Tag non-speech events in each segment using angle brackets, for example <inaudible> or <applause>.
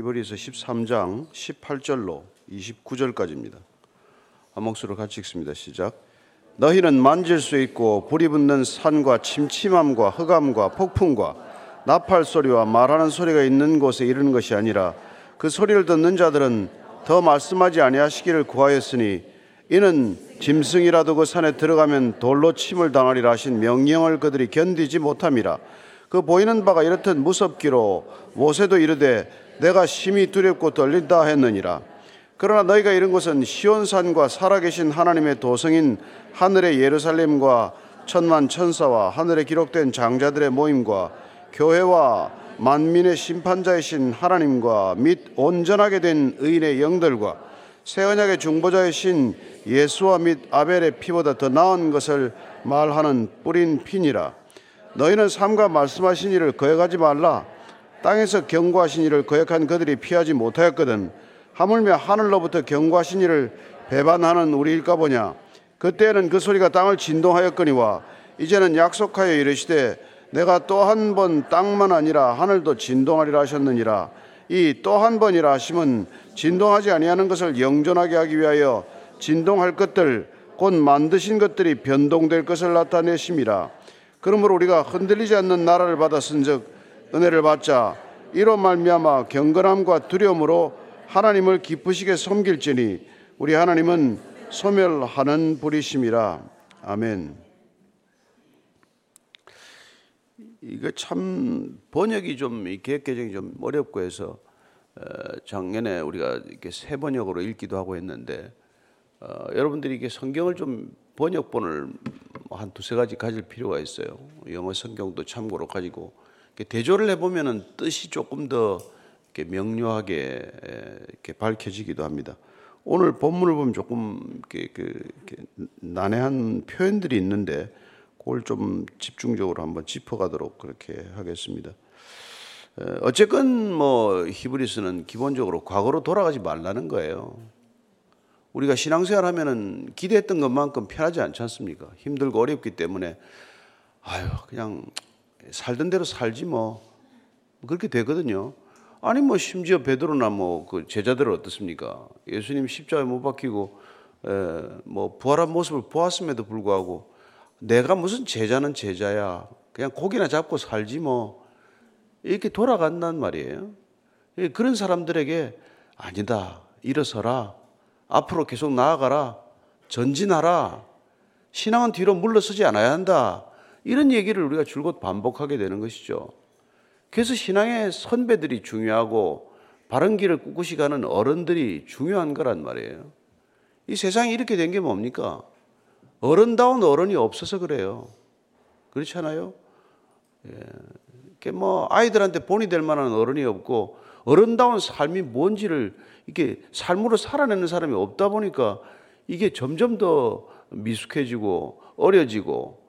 히브리서 13장 18절로 29절까지입니다. 한 목소리로 같이 읽습니다. 시작. 너희는 만질 수 있고 불이 붙는 산과 침침함과 흑암과 폭풍과 나팔 소리와 말하는 소리가 있는 곳에 이르는 것이 아니라 그 소리를 듣는 자들은 더 말씀하지 아니하시기를 구하였으니 이는 짐승이라도 그 산에 들어가면 돌로 침을 당하리라 하신 명령을 그들이 견디지 못함이라 그 보이는 바가 이렇듯 무섭기로 모세도 이르되 내가 심히 두렵고 떨린다 했느니라. 그러나 너희가 이런 것은 시온산과 살아계신 하나님의 도성인 하늘의 예루살렘과 천만 천사와 하늘에 기록된 장자들의 모임과 교회와 만민의 심판자이신 하나님과 및 온전하게 된 의인의 영들과 새 언약의 중보자이신 예수와 및 아벨의 피보다 더 나은 것을 말하는 뿌린 피니라. 너희는 삼가 말씀하신 일을 거역하지 말라 땅에서 경고하신 일을 거역한 그들이 피하지 못하였거든 하물며 하늘로부터 경고하신 이를 배반하는 우리일까 보냐? 그때는 그 소리가 땅을 진동하였거니와 이제는 약속하여 이르시되 내가 또 한 번 땅만 아니라 하늘도 진동하리라 하셨느니라. 이 또 한 번이라 하심은 진동하지 아니하는 것을 영존하게 하기 위하여 진동할 것들 곧 만드신 것들이 변동될 것을 나타내심이라. 그러므로 우리가 흔들리지 않는 나라를 받았은즉 은혜를 받자 이로 말미암아 경건함과 두려움으로 하나님을 기쁘시게 섬길지니 우리 하나님은 소멸하는 불이심이라 아멘. 이거 참 번역이 좀 개혁 개정이 좀 어렵고 해서 작년에 우리가 이렇게 새 번역으로 읽기도 하고 했는데 어, 여러분들이 이게 성경을 좀 번역본을 한 두세 가지 가질 필요가 있어요. 영어 성경도 참고로 가지고 대조를 해보면은 뜻이 조금 더 이렇게 명료하게 이렇게 밝혀지기도 합니다. 오늘 본문을 보면 조금 이렇게, 그, 이렇게 난해한 표현들이 있는데 그걸 좀 집중적으로 한번 짚어가도록 그렇게 하겠습니다. 어쨌건 뭐 히브리스는 기본적으로 과거로 돌아가지 말라는 거예요. 우리가 신앙생활 하면은 기대했던 것만큼 편하지 않지 않습니까? 힘들고 어렵기 때문에 아유 그냥 살던 대로 살지 뭐 그렇게 되거든요. 아니 뭐 심지어 베드로나 뭐 그 제자들은 어떻습니까? 예수님 십자가에 못 박히고 에, 뭐 부활한 모습을 보았음에도 불구하고 내가 무슨 제자는 제자야. 그냥 고기나 잡고 살지 뭐 이렇게 돌아간단 말이에요. 예, 그런 사람들에게 아니다. 일어서라. 앞으로 계속 나아가라. 전진하라. 신앙은 뒤로 물러서지 않아야 한다. 이런 얘기를 우리가 줄곧 반복하게 되는 것이죠. 그래서 신앙의 선배들이 중요하고 바른 길을 꿋꿋이 가는 어른들이 중요한 거란 말이에요. 이 세상이 이렇게 된 게 뭡니까? 어른다운 어른이 없어서 그래요. 그렇지 않아요? 예. 뭐 아이들한테 본이 될 만한 어른이 없고 어른다운 삶이 뭔지를 이게 삶으로 살아내는 사람이 없다 보니까 이게 점점 더 미숙해지고 어려지고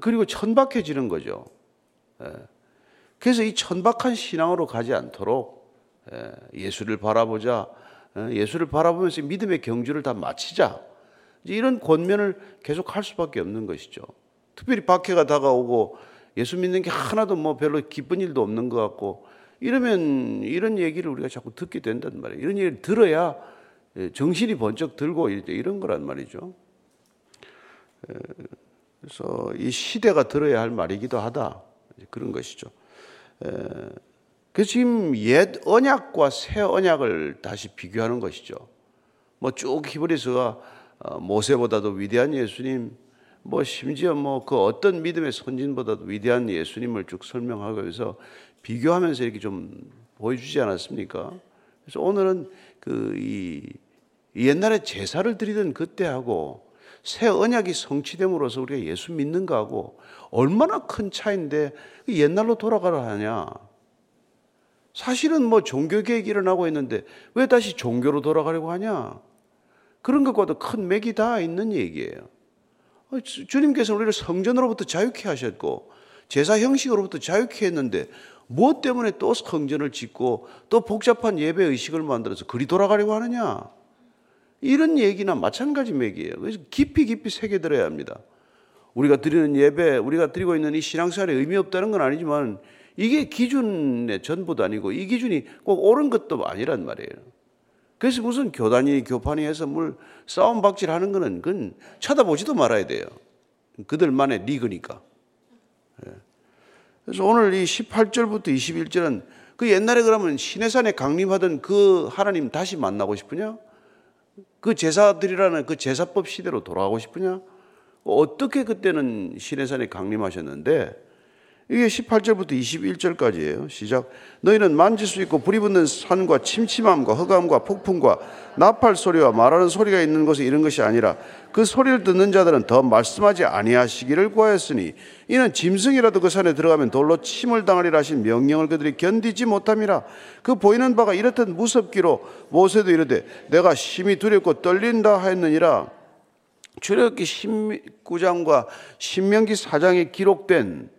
그리고 천박해지는 거죠. 예. 그래서 이 천박한 신앙으로 가지 않도록 예, 예수를 바라보자. 예, 예수를 바라보면서 믿음의 경주를 다 마치자. 이런 권면을 계속 할 수밖에 없는 것이죠. 특별히 박해가 다가오고 예수 믿는 게 하나도 뭐 별로 기쁜 일도 없는 것 같고 이러면 이런 얘기를 우리가 자꾸 듣게 된단 말이에요. 이런 얘기를 들어야 예, 정신이 번쩍 들고 이런 거란 말이죠. 그래서 이 시대가 들어야 할 말이기도 하다. 그런 것이죠. 그래서 지금 옛 언약과 새 언약을 다시 비교하는 것이죠. 뭐 쭉 히브리서가 어, 모세보다도 위대한 예수님, 뭐 심지어 뭐 그 어떤 믿음의 선진보다도 위대한 예수님을 쭉 설명하고 해서 비교하면서 이렇게 좀 보여주지 않았습니까? 그래서 오늘은 그 이 옛날에 제사를 드리던 그때하고 새 언약이 성취됨으로써 우리가 예수 믿는 거하고 얼마나 큰 차인데 옛날로 돌아가라 하냐? 사실은 뭐 종교 개혁이 일어나고 있는데 왜 다시 종교로 돌아가려고 하냐? 그런 것과도 큰 맥이 다 있는 얘기예요. 어, 주님께서 우리를 성전으로부터 자유케 하셨고 제사 형식으로부터 자유케 했는데 무엇 때문에 또 성전을 짓고 또 복잡한 예배 의식을 만들어서 그리 돌아가려고 하느냐? 이런 얘기나 마찬가지 맥이에요. 그래서 깊이 깊이 새겨 들어야 합니다. 우리가 드리는 예배, 우리가 드리고 있는 이 신앙생활에 의미 없다는 건 아니지만 이게 기준의 전부도 아니고 이 기준이 꼭 옳은 것도 아니란 말이에요. 그래서 무슨 교단이 교판이 해서 뭘 싸움 박질 하는 거는 그건 쳐다보지도 말아야 돼요. 그들만의 리그니까. 예. 그래서 오늘 이 18절부터 21절은 그 옛날에 그러면 시내산에 강림하던 그 하나님 다시 만나고 싶으냐? 그 제사들이라는 그 제사법 시대로 돌아가고 싶으냐? 어떻게 그때는 시내산에 강림하셨는데 이게 18절부터 21절까지예요. 시작. 너희는 만질 수 있고 불이 붙는 산과 침침함과 흑암과 폭풍과 나팔 소리와 말하는 소리가 있는 곳에 이런 것이 아니라 그 소리를 듣는 자들은 더 말씀하지 아니하시기를 구하였으니 이는 짐승이라도 그 산에 들어가면 돌로 침을 당하리라 하신 명령을 그들이 견디지 못함이라 그 보이는 바가 이렇듯 무섭기로 모세도 이르되 내가 심히 두렵고 떨린다 하였느니라 출애굽기 19장과 신명기 4장에 기록된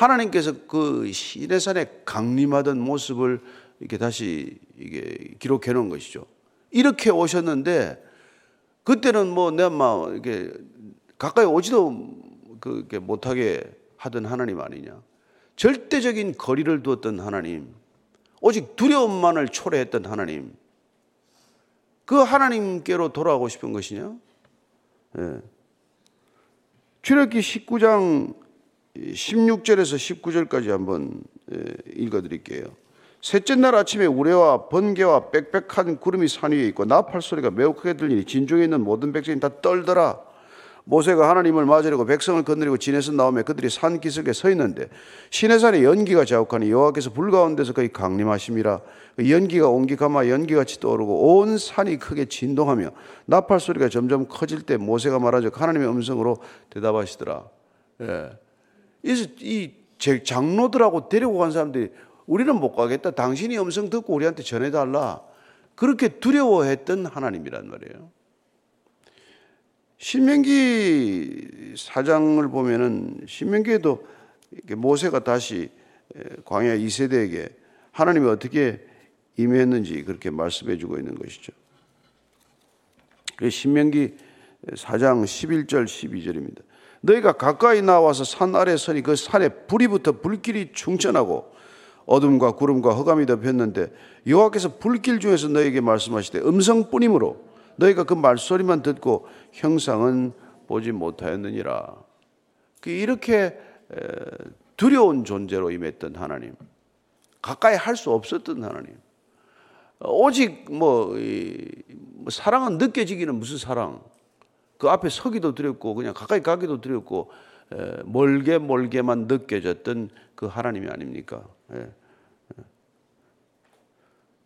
하나님께서 그 시내산에 강림하던 모습을 이렇게 다시 이게 기록해 놓은 것이죠. 이렇게 오셨는데 그때는 뭐 내가 막 이렇게 가까이 오지도 그게 못하게 하던 하나님 아니냐. 절대적인 거리를 두었던 하나님. 오직 두려움만을 초래했던 하나님. 그 하나님께로 돌아가고 싶은 것이냐? 예. 출애굽기 19장 16절에서 19절까지 한번 예, 읽어 드릴게요. 셋째 날 아침에 우레와 번개와 빽빽한 구름이 산 위에 있고 나팔 소리가 매우 크게 들리니 진중에 있는 모든 백성이 다 떨더라. 모세가 하나님을 맞으려고 백성을 건드리고 진에서 나오며 그들이 산 기슭에 서 있는데 시내산에 연기가 자욱하니 여호와께서 불 가운데서 거의 강림하심이라 그 연기가 옹기 가마 연기같이 떠오르고 온 산이 크게 진동하며 나팔 소리가 점점 커질 때 모세가 말하죠 하나님의 음성으로 대답하시더라. 예. 이 장로들하고 데리고 간 사람들이 우리는 못 가겠다. 당신이 음성 듣고 우리한테 전해달라. 그렇게 두려워했던 하나님이란 말이에요. 신명기 사장을 보면은 신명기에도 모세가 다시 광야 2세대에게 하나님이 어떻게 임했는지 그렇게 말씀해 주고 있는 것이죠. 신명기 4장 11절 12절입니다. 너희가 가까이 나와서 산 아래 서니 그 산에 불이 붙어 불길이 충천하고 어둠과 구름과 흑암이 덮였는데 여호와께서 불길 중에서 너에게 말씀하시되 음성뿐이므로 너희가 그 말소리만 듣고 형상은 보지 못하였느니라. 그 이렇게 두려운 존재로 임했던 하나님, 가까이 할 수 없었던 하나님. 오직 뭐, 뭐 사랑은 느껴지기는 무슨 사랑? 그 앞에 서기도 두렵고 그냥 가까이 가기도 두렵고 멀게 멀게만 느껴졌던 그 하나님이 아닙니까? 예.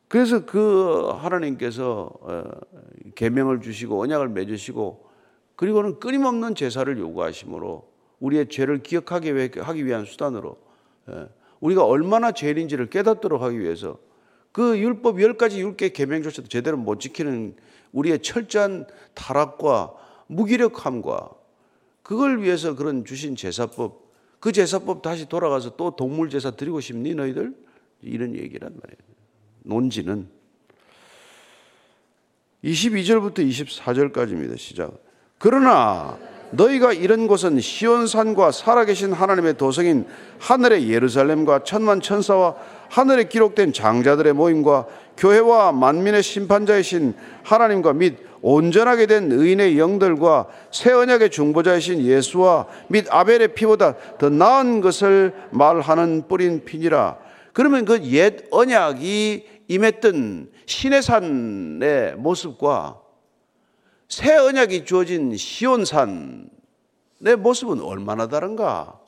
그래서 그 하나님께서 어, 계명을 주시고 언약을 맺으시고 그리고는 끊임없는 제사를 요구하심으로 우리의 죄를 기억하기 하기 위한 수단으로 예. 우리가 얼마나 죄인지를 깨닫도록 하기 위해서 그 율법 열 가지 율계 계명조차도 제대로 못 지키는 우리의 철저한 타락과 무기력함과 그걸 위해서 그런 주신 제사법, 그 제사법 다시 돌아가서 또 동물 제사 드리고 싶니 너희들? 이런 얘기란 말이에요. 논지는 22절부터 24절까지입니다. 시작. 그러나 너희가 이런 곳은 시온산과 살아계신 하나님의 도성인 하늘의 예루살렘과 천만 천사와 하늘에 기록된 장자들의 모임과 교회와 만민의 심판자이신 하나님과 및 온전하게 된 의인의 영들과 새 언약의 중보자이신 예수와 및 아벨의 피보다 더 나은 것을 말하는 뿌린 피니라. 그러면 그 옛 언약이 임했던 시내산의 모습과 새 언약이 주어진 시온산의 모습은 얼마나 다른가?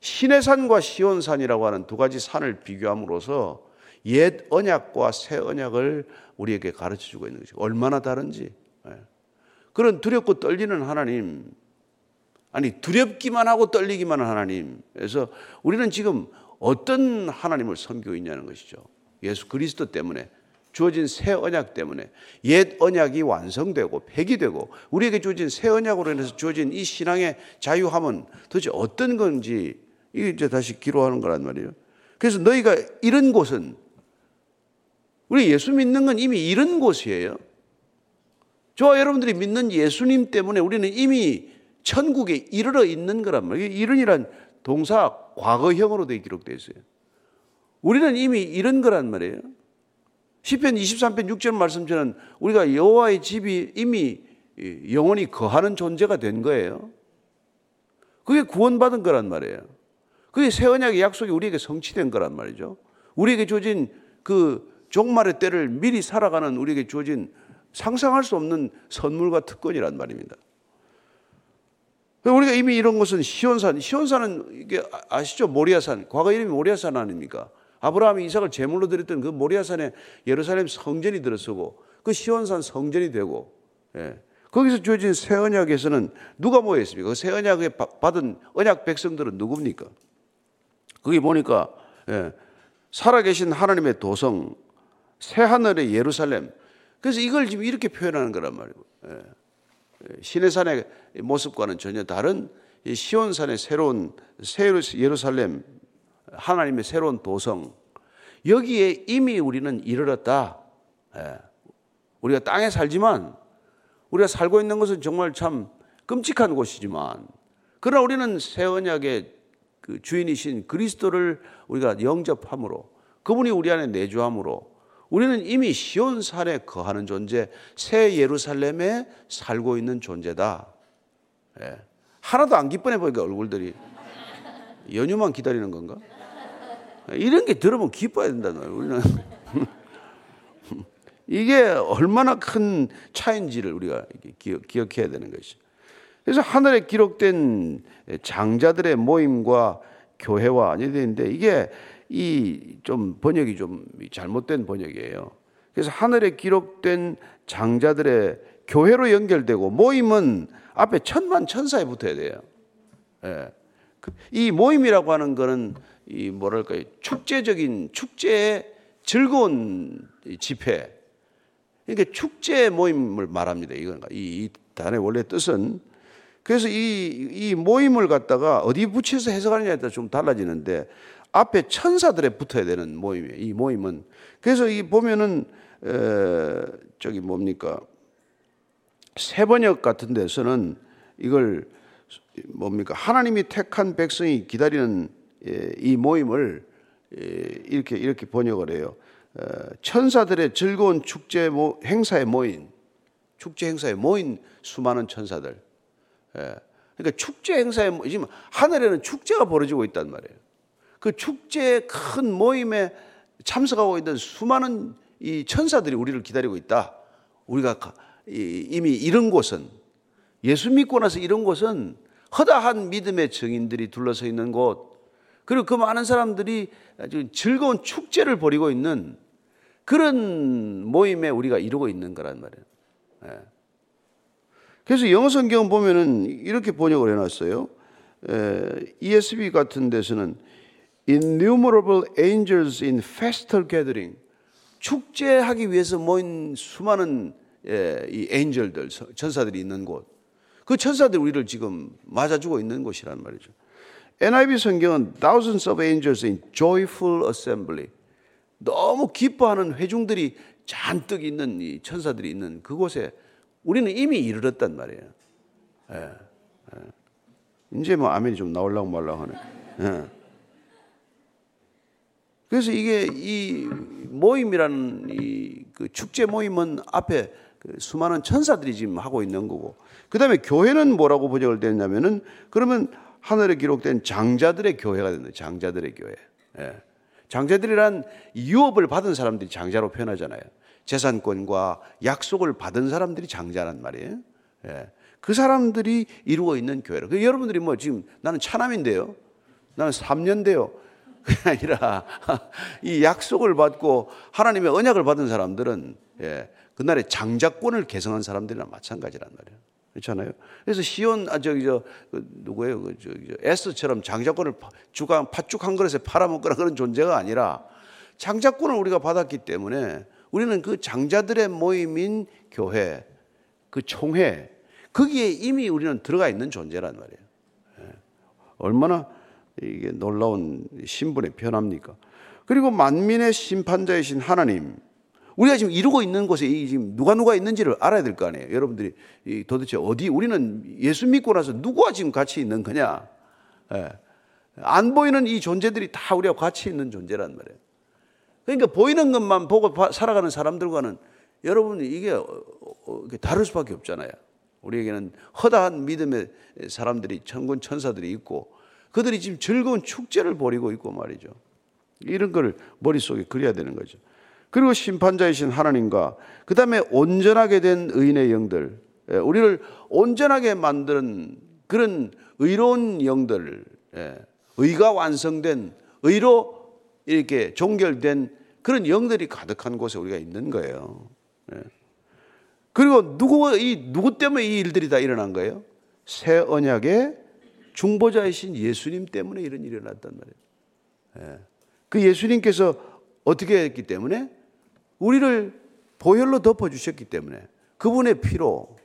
시내산과 시온산이라고 하는 두 가지 산을 비교함으로써 옛 언약과 새 언약을 우리에게 가르쳐 주고 있는 것이 얼마나 다른지. 예. 그런 두렵고 떨리는 하나님, 아니, 두렵기만 하고 떨리기만 한 하나님. 그래서 우리는 지금 어떤 하나님을 섬기고 있냐는 것이죠. 예수 그리스도 때문에 주어진 새 언약 때문에 옛 언약이 완성되고 폐기되고 우리에게 주어진 새 언약으로 인해서 주어진 이 신앙의 자유함은 도대체 어떤 건지 이제 다시 기록하는 거란 말이에요. 그래서 너희가 이런 곳은 우리 예수 믿는 건 이미 이런 곳이에요. 저와 여러분들이 믿는 예수님 때문에 우리는 이미 천국에 이르러 있는 거란 말이에요. 이른이란 동사 과거형으로 되 기록되어 있어요. 우리는 이미 이런 거란 말이에요. 시편 23편 6절 말씀처럼 우리가 여호와의 집이 이미 영원히 거하는 존재가 된 거예요. 그게 구원받은 거란 말이에요. 그게 새 언약의 약속이 우리에게 성취된 거란 말이죠. 우리에게 주어진 그 종말의 때를 미리 살아가는 우리에게 주어진 상상할 수 없는 선물과 특권이란 말입니다. 우리가 이미 이런 것은 시온산, 시온산은 이게 아시죠? 모리아산. 과거 이름이 모리아산 아닙니까? 아브라함이 이삭을 제물로 드렸던 그 모리아산에 예루살렘 성전이 들어서고 그 시온산 성전이 되고 예. 거기서 주어진 새 언약에서는 누가 모여 있습니까? 그 새 언약에 받은 언약 백성들은 누굽니까? 거기 보니까 예. 살아계신 하나님의 도성, 새 하늘의 예루살렘. 그래서 이걸 지금 이렇게 표현하는 거란 말이고. 예. 시내산의 모습과는 전혀 다른 시온산의 새로운 새 예루살렘 하나님의 새로운 도성 여기에 이미 우리는 이르렀다. 예. 우리가 땅에 살지만 우리가 살고 있는 것은 정말 참 끔찍한 곳이지만 그러나 우리는 새 언약의 그 주인이신 그리스도를 우리가 영접함으로 그분이 우리 안에 내주함으로 우리는 이미 시온산에 거하는 존재, 새 예루살렘에 살고 있는 존재다. 예. 하나도 안 기뻐해 보니까 얼굴들이 연휴만 기다리는 건가? 이런 게 들으면 기뻐야 된다는 거예요. 우리는 <laughs> 이게 얼마나 큰 차인지를 우리가 기억, 해야 되는 것이죠. 그래서 하늘에 기록된 장자들의 모임과 교회와 아니 되는데 이게 이 좀 번역이 좀 잘못된 번역이에요. 그래서 하늘에 기록된 장자들의 교회로 연결되고 모임은 앞에 천만 천사에 붙어야 돼요. 예. 그이 모임이라고 하는 거는 이 뭐랄까요 축제적인 축제의 즐거운 집회. 그러니까 축제 모임을 말합니다. 이건 이, 이 단의 원래 뜻은 그래서 이, 이 모임을 갖다가 어디 붙여서 해석하느냐에 따라 좀 달라지는데 앞에 천사들에 붙어야 되는 모임이에요. 이 모임은 그래서 이 보면은 에, 저기 뭡니까 세번역 같은 데서는 이걸 뭡니까 하나님이 택한 백성이 기다리는 예, 이 모임을 예, 이렇게 이렇게 번역을 해요. 어, 천사들의 즐거운 축제 행사에 모인 축제 행사에 모인 수많은 천사들. 예, 그러니까 축제 행사에 지금 하늘에는 축제가 벌어지고 있단 말이에요. 그 축제의 큰 모임에 참석하고 있는 수많은 이 천사들이 우리를 기다리고 있다. 우리가 이미 이런 곳은 예수 믿고 나서 이런 곳은 허다한 믿음의 증인들이 둘러서 있는 곳, 그리고 그 많은 사람들이 아주 즐거운 축제를 벌이고 있는 그런 모임에 우리가 이루고 있는 거란 말이에요. 예. 그래서 영어 성경 보면은 이렇게 번역을 해놨어요. ESV 같은 데서는 innumerable angels in festal gathering 축제하기 위해서 모인 수많은 이 엔젤들 천사들이 있는 곳. 그 천사들이 우리를 지금 맞아주고 있는 곳이란 말이죠. NIV 성경은 thousands of angels in joyful assembly. 너무 기뻐하는 회중들이 잔뜩 있는 이 천사들이 있는 그곳에 우리는 이미 이르렀단 말이에요. 예, 예. 이제 뭐 아멘이 좀 나올라고 말라고 하네. 예. 그래서 이게 이 모임이라는 이 그 축제 모임은 앞에 그 수많은 천사들이 지금 하고 있는 거고, 그 다음에 교회는 뭐라고 번역을 됐냐면은 그러면 하늘에 기록된 장자들의 교회가 된다. 장자들의 교회. 예. 장자들이란 유업을 받은 사람들이 장자로 표현하잖아요. 재산권과 약속을 받은 사람들이 장자란 말이에요. 예. 그 사람들이 이루고 있는 교회로. 그 여러분들이 뭐 지금 나는 차남인데요. 나는 3년대요. 그게 아니라 이 약속을 받고 하나님의 언약을 받은 사람들은 예, 그날의 장자권을 개성한 사람들이랑 마찬가지란 말이에요. 그렇잖아요. 그래서 시온 아 저기 저 그, 누구예요? 그 저기 저 에스처럼 장자권을 주간 팥죽 한 그릇에 팔아먹거나 그런 존재가 아니라 장자권을 우리가 받았기 때문에 우리는 그 장자들의 모임인 교회, 그 총회 거기에 이미 우리는 들어가 있는 존재란 말이에요. 예. 얼마나 이게 놀라운 신분의 변합니까? 그리고 만민의 심판자이신 하나님 우리가 지금 이루고 있는 곳에 지금 누가 누가 있는지를 알아야 될 거 아니에요. 여러분들이 도대체 어디 우리는 예수 믿고 나서 누구와 지금 같이 있는 거냐? 예. 안 보이는 이 존재들이 다 우리와 같이 있는 존재란 말이에요. 그러니까 보이는 것만 보고 살아가는 사람들과는 여러분 이게 어, 어, 다를 수밖에 없잖아요. 우리에게는 허다한 믿음의 사람들이 천군 천사들이 있고 그들이 지금 즐거운 축제를 벌이고 있고 말이죠. 이런 걸 머릿속에 그려야 되는 거죠. 그리고 심판자이신 하나님과 그 다음에 온전하게 된 의인의 영들, 예, 우리를 온전하게 만드는 그런 의로운 영들, 예, 의가 완성된 의로 이렇게 종결된 그런 영들이 가득한 곳에 우리가 있는 거예요. 예. 그리고 누구 이 누구 때문에 이 일들이 다 일어난 거예요? 새 언약의 중보자이신 예수님 때문에 이런 일이 일어났단 말이에요. 그 예수님께서 어떻게 했기 때문에 우리를 보혈로 덮어 주셨기 때문에 그분의 피로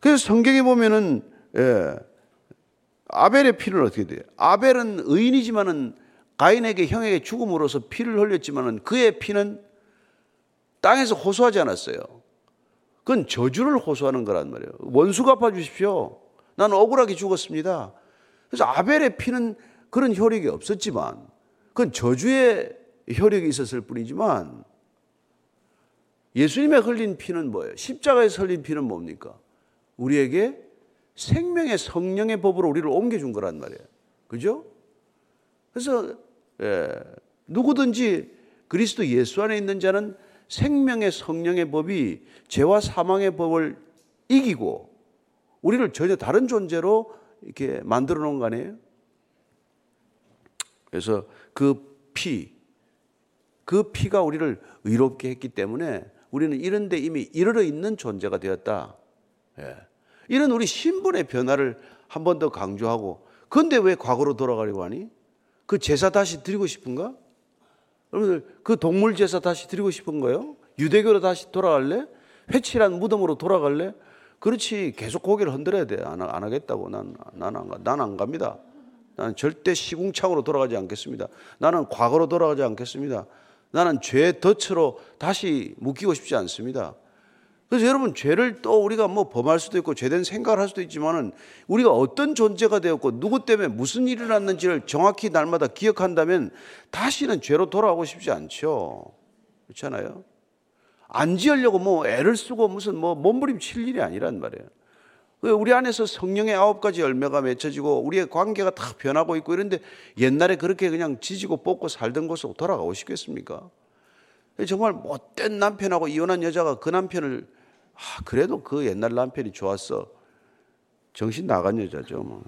그래서 성경에 보면은 예, 아벨의 피는 어떻게 돼요? 아벨은 의인이지만은 가인에게 형에게 죽음으로써 피를 흘렸지만은 그의 피는 땅에서 호소하지 않았어요. 그건 저주를 호소하는 거란 말이에요. 원수 갚아 주십시오. 나는 억울하게 죽었습니다. 그래서 아벨의 피는 그런 효력이 없었지만 그건 저주의 효력이 있었을 뿐이지만 예수님의 흘린 피는 뭐예요? 십자가에서 흘린 피는 뭡니까? 우리에게 생명의 성령의 법으로 우리를 옮겨준 거란 말이에요. 그죠? 그래서 예, 누구든지 그리스도 예수 안에 있는 자는 생명의 성령의 법이 죄와 사망의 법을 이기고 우리를 전혀 다른 존재로 이렇게 만들어 놓은 거 아니에요? 그래서 그 피, 그 피가 우리를 의롭게 했기 때문에 우리는 이런 데 이미 이르러 있는 존재가 되었다. 예. 이런 우리 신분의 변화를 한 번 더 강조하고 근데 왜 과거로 돌아가려고 하니? 그 제사 다시 드리고 싶은가? 여러분들 그 동물 제사 다시 드리고 싶은 거요? 유대교로 다시 돌아갈래? 회칠한 무덤으로 돌아갈래? 그렇지 계속 고개를 흔들어야 돼. 안, 안 하겠다고 난난안 가. 난 안 갑니다. 나는 절대 시궁창으로 돌아가지 않겠습니다. 나는 과거로 돌아가지 않겠습니다. 나는 죄의 덫으로 다시 묶이고 싶지 않습니다. 그래서 여러분 죄를 또 우리가 뭐 범할 수도 있고 죄된 생각을 할 수도 있지만은 우리가 어떤 존재가 되었고 누구 때문에 무슨 일이 일어났는지를 정확히 날마다 기억한다면 다시는 죄로 돌아가고 싶지 않죠. 그렇잖아요. 안 지으려고 뭐 애를 쓰고 무슨 뭐 몸부림칠 일이 아니란 말이에요. 우리 안에서 성령의 아홉 가지 열매가 맺혀지고 우리의 관계가 다 변하고 있고 이런데 옛날에 그렇게 그냥 지지고 뽑고 살던 곳으로 돌아가고 싶겠습니까? 정말 못된 남편하고 이혼한 여자가 그 남편을 아, 그래도 그 옛날 남편이 좋았어. 정신 나간 여자죠. 뭐.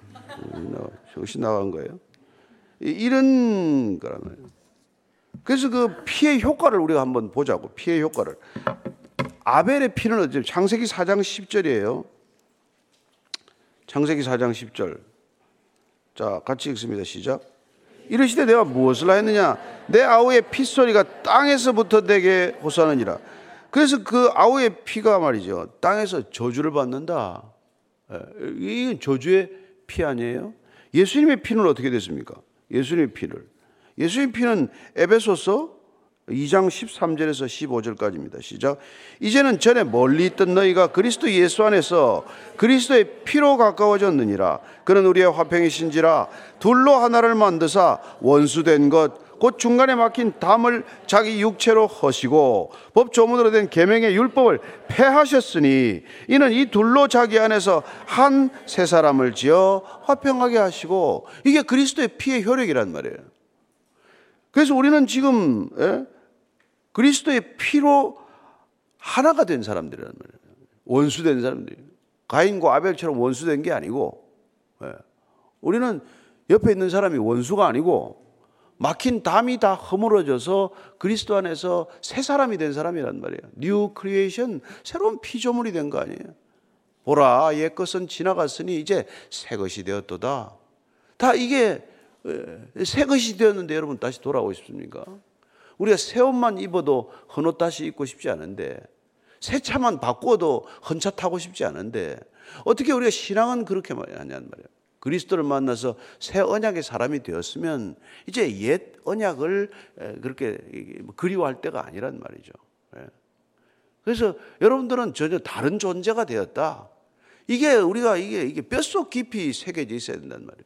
정신 나간 거예요. 이런 거라면. 그래서 그 피의 효과를 우리가 한번 보자고. 피의 효과를. 아벨의 피는 어째 창세기 4장 10절이에요. 창세기 4장 10절. 자, 같이 읽습니다. 시작. 이르시되 내가 무엇을 하였느냐? 내 아우의 핏소리가 땅에서부터 내게 호소하느니라. 그래서 그 아우의 피가 말이죠. 땅에서 저주를 받는다. 예, 이건 저주의 피 아니에요? 예수님의 피는 어떻게 됐습니까? 예수님의 피를. 예수님의 피는 에베소서 2장 13절에서 15절까지입니다. 시작. 이제는 전에 멀리 있던 너희가 그리스도 예수 안에서 그리스도의 피로 가까워졌느니라. 그는 우리의 화평이신지라 둘로 하나를 만드사 원수된 것 곧 중간에 막힌 담을 자기 육체로 허시고 법 조문으로 된 계명의 율법을 폐하셨으니 이는 이 둘로 자기 안에서 한 세 사람을 지어 화평하게 하시고 이게 그리스도의 피의 효력이란 말이에요. 그래서 우리는 지금 예? 그리스도의 피로 하나가 된 사람들이란 말이에요. 원수된 사람들이. 가인과 아벨처럼 원수된 게 아니고, 예. 우리는 옆에 있는 사람이 원수가 아니고, 막힌 담이 다 허물어져서 그리스도 안에서 새 사람이 된 사람이란 말이에요. new creation, 새로운 피조물이 된 거 아니에요. 보라, 옛 것은 지나갔으니 이제 새 것이 되었도다. 다 이게 예, 새 것이 되었는데 여러분 다시 돌아오고 싶습니까? 우리가 새 옷만 입어도 헌 옷 다시 입고 싶지 않은데 새 차만 바꾸어도 헌차 타고 싶지 않은데 어떻게 우리가 신앙은 그렇게 하냐는 말이에요. 그리스도를 만나서 새 언약의 사람이 되었으면 이제 옛 언약을 그렇게 뭐 그리워할 때가 아니란 말이죠. 예. 그래서 여러분들은 전혀 다른 존재가 되었다. 이게 우리가 이게 이게 뼛속 깊이 새겨져 있어야 된단 말이에요.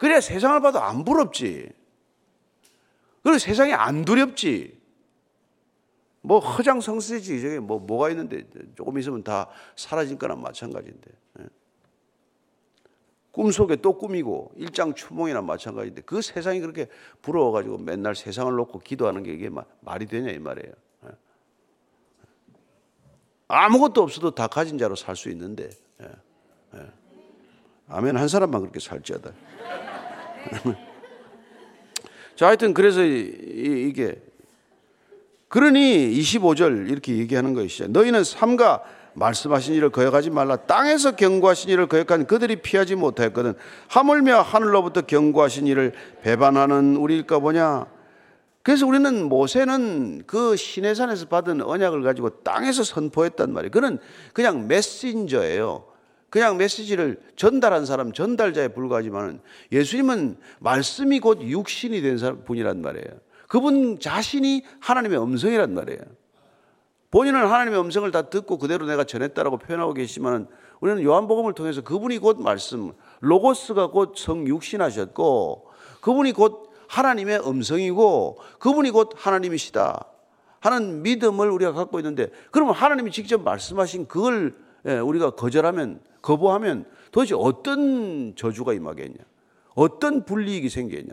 그래야 세상을 봐도 안 부럽지. 그리고 세상에 안 두렵지. 뭐 허장성세지 저게 뭐 뭐가 있는데 조금 있으면 다 사라질 거나 마찬가지인데 예. 꿈속에 또 꿈이고 일장 추몽이나 마찬가지인데 그 세상이 그렇게 부러워 가지고 맨날 세상을 놓고 기도하는 게 이게 말이 되냐 이 말이에요 예. 아무것도 없어도 다 가진 자로 살 수 있는데 예. 아멘 한 사람만 그렇게 살지어다 자 하여튼 그래서 이 게 그러니 25절 이렇게 얘기하는 것이죠. 너희는 삼가 말씀하신 일을 거역하지 말라. 땅에서 경고하신 일을 거역한 그들이 피하지 못하였거든. 하물며 하늘로부터 경고하신 일을 배반하는 우리일까 보냐. 그래서 우리는 모세는 그 시내산에서 받은 언약을 가지고 땅에서 선포했단 말이에요. 그는 그냥 메신저예요. 그냥 메시지를 전달한 사람, 전달자에 불과하지만 예수님은 말씀이 곧 육신이 된 분이란 말이에요. 그분 자신이 하나님의 음성이란 말이에요. 본인은 하나님의 음성을 다 듣고 그대로 내가 전했다라고 표현하고 계시지만 우리는 요한복음을 통해서 그분이 곧 말씀, 로고스가 곧 성육신하셨고 그분이 곧 하나님의 음성이고 그분이 곧 하나님이시다 하는 믿음을 우리가 갖고 있는데 그러면 하나님이 직접 말씀하신 그걸 예, 우리가 거절하면 거부하면 도대체 어떤 저주가 임하겠냐 어떤 불이익이 말이에요.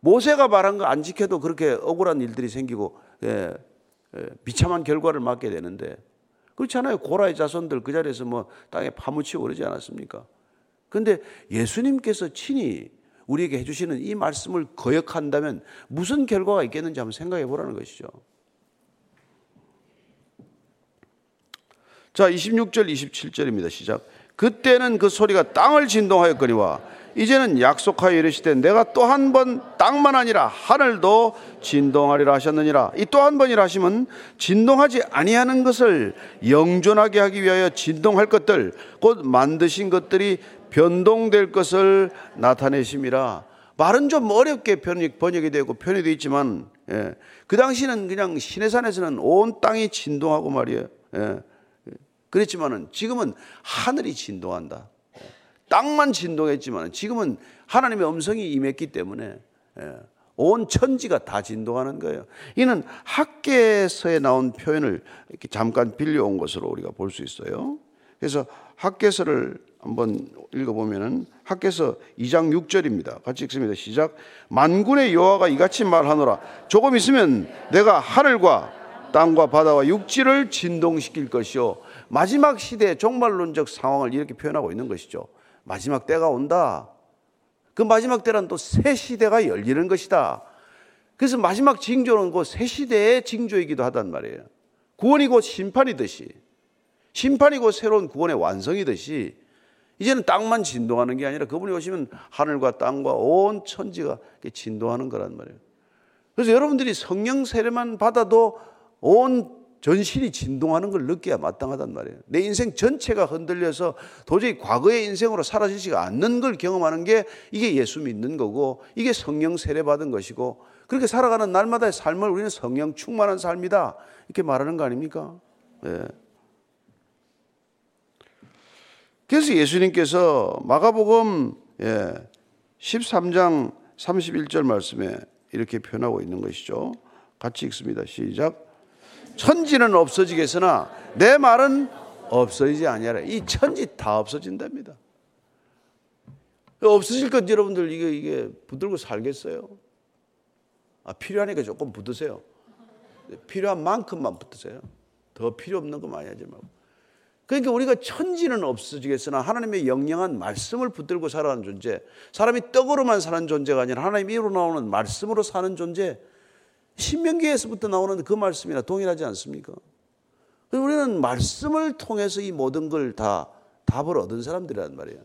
모세가 말한 거 안 지켜도 그렇게 억울한 일들이 생기고 예, 예, 비참한 결과를 맞게 되는데 그렇잖아요. 고라의 자손들 그 자리에서 뭐 땅에 파묻히고 그러지 않았습니까? 근데 예수님께서 친히 우리에게 해주시는 이 말씀을 거역한다면 무슨 결과가 있겠는지 한번 생각해 보라는 것이죠. 자, 26절, 27절입니다. 시작. 그때는 그 소리가 땅을 진동하였거니와 이제는 약속하여 이르시되 내가 또 한 번 땅만 아니라 하늘도 진동하리라 하셨느니라 이 또 한 번이라 하시면 진동하지 아니하는 것을 영존하게 하기 위하여 진동할 것들 곧 만드신 것들이 변동될 것을 나타내심이라 말은 좀 어렵게 번역, 번역이 되고 표현이 있지만 예. 그 당시는 그냥 시내산에서는 온 땅이 진동하고 말이에요 예. 그랬지만은 지금은 하늘이 진동한다 땅만 진동했지만 지금은 하나님의 음성이 임했기 때문에 예, 온 천지가 다 진동하는 거예요. 이는 학계서에 나온 표현을 이렇게 잠깐 빌려온 것으로 우리가 볼 수 있어요. 그래서 학계서를 한번 읽어보면은 학계서 2장 6절입니다. 같이 읽습니다. 시작. 만군의 여호와가 이같이 말하노라. 조금 있으면 내가 하늘과 땅과 바다와 육지를 진동시킬 것이요. 마지막 시대의 종말론적 상황을 이렇게 표현하고 있는 것이죠. 마지막 때가 온다. 그 마지막 때란 또 새 시대가 열리는 것이다. 그래서 마지막 징조는 그새 시대의 징조이기도 하단 말이에요. 구원이 곧 심판이듯이, 심판이 곧 새로운 구원의 완성이듯이, 이제는 땅만 진동하는 게 아니라 그분이 오시면 하늘과 땅과 온 천지가 진동하는 거란 말이에요. 그래서 여러분들이 성령 세례만 받아도 온 전신이 진동하는 걸 느껴야 마땅하단 말이에요. 내 인생 전체가 흔들려서 도저히 과거의 인생으로 사라지지가 않는 걸 경험하는 게 이게 예수 믿는 거고 이게 성령 세례 받은 것이고 그렇게 살아가는 날마다의 삶을 우리는 성령 충만한 삶이다 이렇게 말하는 거 아닙니까? 네. 그래서 예수님께서 마가복음 13장 31절 말씀에 이렇게 표현하고 있는 것이죠. 같이 읽습니다. 시작. 천지는 없어지겠으나 내 말은 없어지지 아니하라. 이 천지 다 없어진답니다. 없어질 것 여러분들 이게 이게 붙들고 살겠어요? 아, 필요하니까 조금 붙으세요. 필요한 만큼만 붙으세요. 더 필요 없는 거 많이 하지 말고. 그러니까 우리가 천지는 없어지겠으나 하나님의 영영한 말씀을 붙들고 살아가는 존재, 사람이 떡으로만 사는 존재가 아니라 하나님 입으로 나오는 말씀으로 사는 존재, 신명기에서부터 나오는 그 말씀이나 동일하지 않습니까? 우리는 말씀을 통해서 이 모든 걸 다 답을 얻은 사람들이란 말이에요.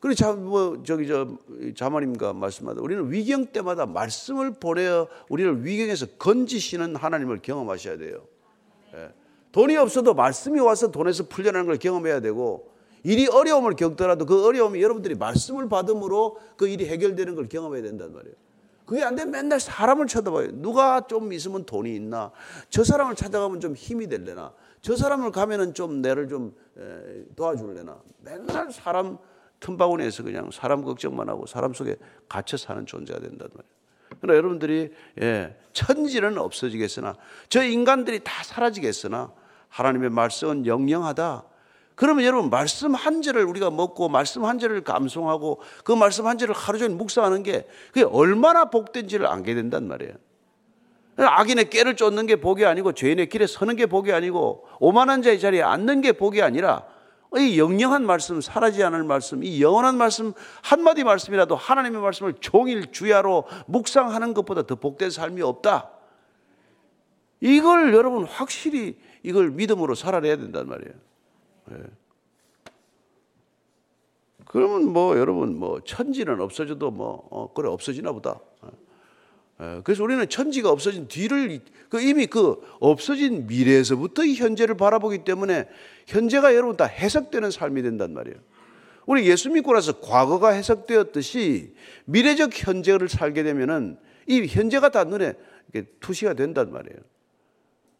그리고 자, 뭐, 저기, 저, 자마님과 말씀하다. 우리는 위경 때마다 말씀을 보내어 우리를 위경에서 건지시는 하나님을 경험하셔야 돼요. 예. 돈이 없어도 말씀이 와서 돈에서 풀려나는 걸 경험해야 되고, 일이 어려움을 겪더라도 그 어려움이 여러분들이 말씀을 받음으로 그 일이 해결되는 걸 경험해야 된단 말이에요. 그게 안 되면 맨날 사람을 쳐다봐요. 누가 좀 있으면 돈이 있나? 저 사람을 찾아가면 좀 힘이 될래나? 저 사람을 가면은 좀 내를 좀 도와줄래나? 맨날 사람 틈바구니에서 그냥 사람 걱정만 하고 사람 속에 갇혀 사는 존재가 된단 말이에요. 그러나 여러분들이 예, 천지는 없어지겠으나 저 인간들이 다 사라지겠으나 하나님의 말씀은 영영하다. 그러면 여러분 말씀 한 절을 우리가 먹고 말씀 한 절을 감송하고 그 말씀 한 절을 하루 종일 묵상하는 게 그게 얼마나 복된지를 알게 된단 말이에요. 악인의 깨를 쫓는 게 복이 아니고 죄인의 길에 서는 게 복이 아니고 오만한 자의 자리에 앉는 게 복이 아니라 이 영영한 말씀, 사라지 않을 말씀, 이 영원한 말씀 한마디 말씀이라도 하나님의 말씀을 종일 주야로 묵상하는 것보다 더 복된 삶이 없다. 이걸 여러분 확실히 이걸 믿음으로 살아내야 된단 말이에요. 네. 그러면 뭐 여러분 뭐 천지는 없어져도 뭐 어, 그래 없어지나 보다. 예, 그래서 우리는 천지가 없어진 뒤를 그 이미 그 없어진 미래에서부터 이 현재를 바라보기 때문에 현재가 여러분 다 해석되는 삶이 된단 말이에요. 우리 예수 믿고 나서 과거가 해석되었듯이 미래적 현재를 살게 되면은 이 현재가 다 눈에 투시가 된단 말이에요.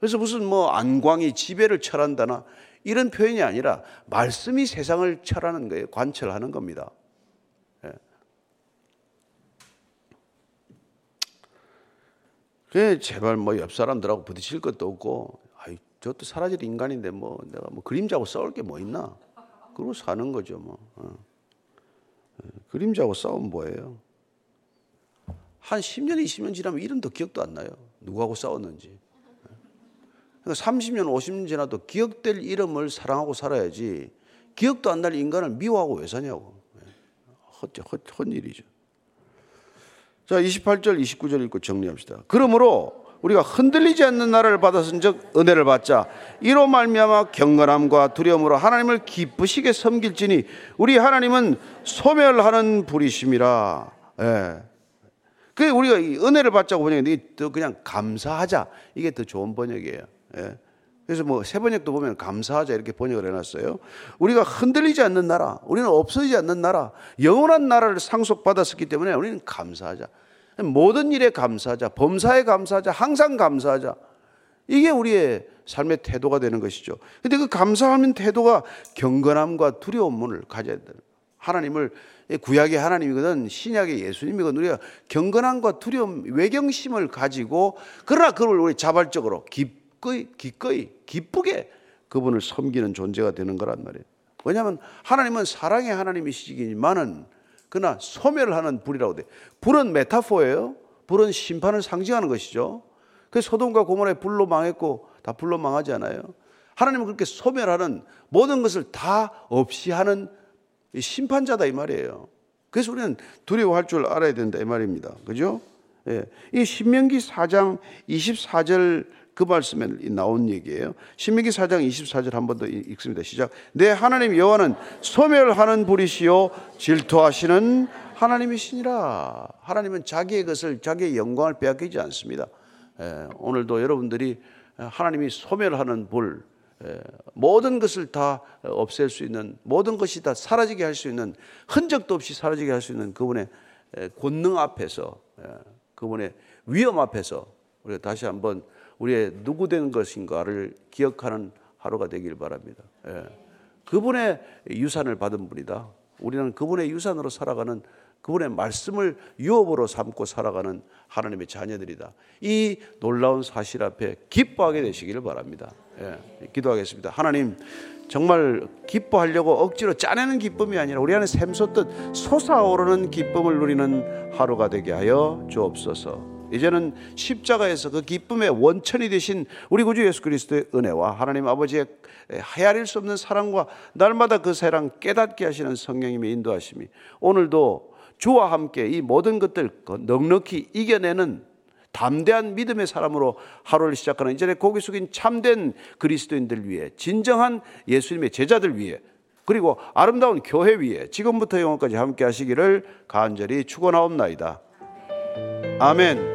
그래서 무슨 뭐 안광이 지배를 철한다나 이런 표현이 아니라 말씀이 세상을 철하는 거예요. 관철하는 겁니다. 그 제발 뭐 옆 사람들하고 부딪힐 것도 없고, 아이 저것도 사라질 인간인데 뭐 내가 뭐 그림자하고 싸울 게 뭐 있나? 그러고 사는 거죠 뭐. 어. 예, 그림자하고 싸우면 뭐예요? 한 10년, 20년 지나면 이름도 기억도 안 나요. 누구하고 싸웠는지. 그러니까 30년, 50년 지나도 기억될 이름을 사랑하고 살아야지 기억도 안 날 인간을 미워하고 왜 사냐고. 헛, 헛, 헛 일이죠. 자, 28절, 29절 읽고 정리합시다. 그러므로 우리가 흔들리지 않는 나라를 받았은즉 은혜를 받자. 이로 말미암아 경건함과 두려움으로 하나님을 기쁘시게 섬길지니 우리 하나님은 소멸하는 불이심이라. 예. 그 우리가 은혜를 받자고 번역이 더 그냥 감사하자 이게 더 좋은 번역이에요. 예. 그래서 뭐 세 번역도 보면 감사하자 이렇게 번역을 해놨어요. 우리가 흔들리지 않는 나라, 우리는 없어지지 않는 나라, 영원한 나라를 상속받았었기 때문에 우리는 감사하자. 모든 일에 감사하자, 범사에 감사하자, 항상 감사하자. 이게 우리의 삶의 태도가 되는 것이죠. 근데 그 감사하는 태도가 경건함과 두려움을 가져야 돼. 하나님을 구약의 하나님이거든 신약의 예수님이거든 우리가 경건함과 두려움 외경심을 가지고 그러나 그걸 우리 자발적으로 깊 기꺼이, 기꺼이, 기쁘게 그분을 섬기는 존재가 되는 거란 말이에요. 왜냐하면 하나님은 사랑의 하나님이시지만은 그러나 소멸하는 불이라고 돼. 불은 메타포예요. 불은 심판을 상징하는 것이죠. 그 소돔과 고모라의 불로 망했고 다 불로 망하지 않아요. 하나님은 그렇게 소멸하는 모든 것을 다 없이 하는 심판자다 이 말이에요. 그래서 우리는 두려워할 줄 알아야 된다 이 말입니다. 그죠? 예. 이 신명기 4장 24절 그 말씀에 나온 얘기예요. 신명기 4장 24절 한 번 더 읽습니다. 시작. 내 하나님 여호와는 소멸하는 불이시요 질투하시는 하나님이시니라. 하나님은 자기의 것을 자기의 영광을 빼앗기지 않습니다. 예, 오늘도 여러분들이 하나님이 소멸하는 불 예, 모든 것을 다 없앨 수 있는 모든 것이 다 사라지게 할 수 있는 흔적도 없이 사라지게 할 수 있는 그분의 예, 권능 앞에서 예, 그분의 위험 앞에서 우리가 다시 한번 우리의 누구 된 것인가를 기억하는 하루가 되길 바랍니다. 예. 그분의 유산을 받은 분이다. 우리는 그분의 유산으로 살아가는 그분의 말씀을 유업으로 삼고 살아가는 하나님의 자녀들이다. 이 놀라운 사실 앞에 기뻐하게 되시기를 바랍니다. 예, 기도하겠습니다. 하나님, 정말 기뻐하려고 억지로 짜내는 기쁨이 아니라 우리 안에 샘솟듯 솟아오르는 기쁨을 누리는 하루가 되게 하여 주옵소서. 이제는 십자가에서 그 기쁨의 원천이 되신 우리 구주 예수 그리스도의 은혜와 하나님 아버지의 헤아릴 수 없는 사랑과 날마다 그 사랑 깨닫게 하시는 성령님의 인도하심이 오늘도 주와 함께 이 모든 것들 넉넉히 이겨내는 담대한 믿음의 사람으로 하루를 시작하는 이전에 고개 숙인 참된 그리스도인들 위해 진정한 예수님의 제자들 위해 그리고 아름다운 교회 위에 지금부터 영원까지 함께 하시기를 간절히 축원하옵나이다. 아멘.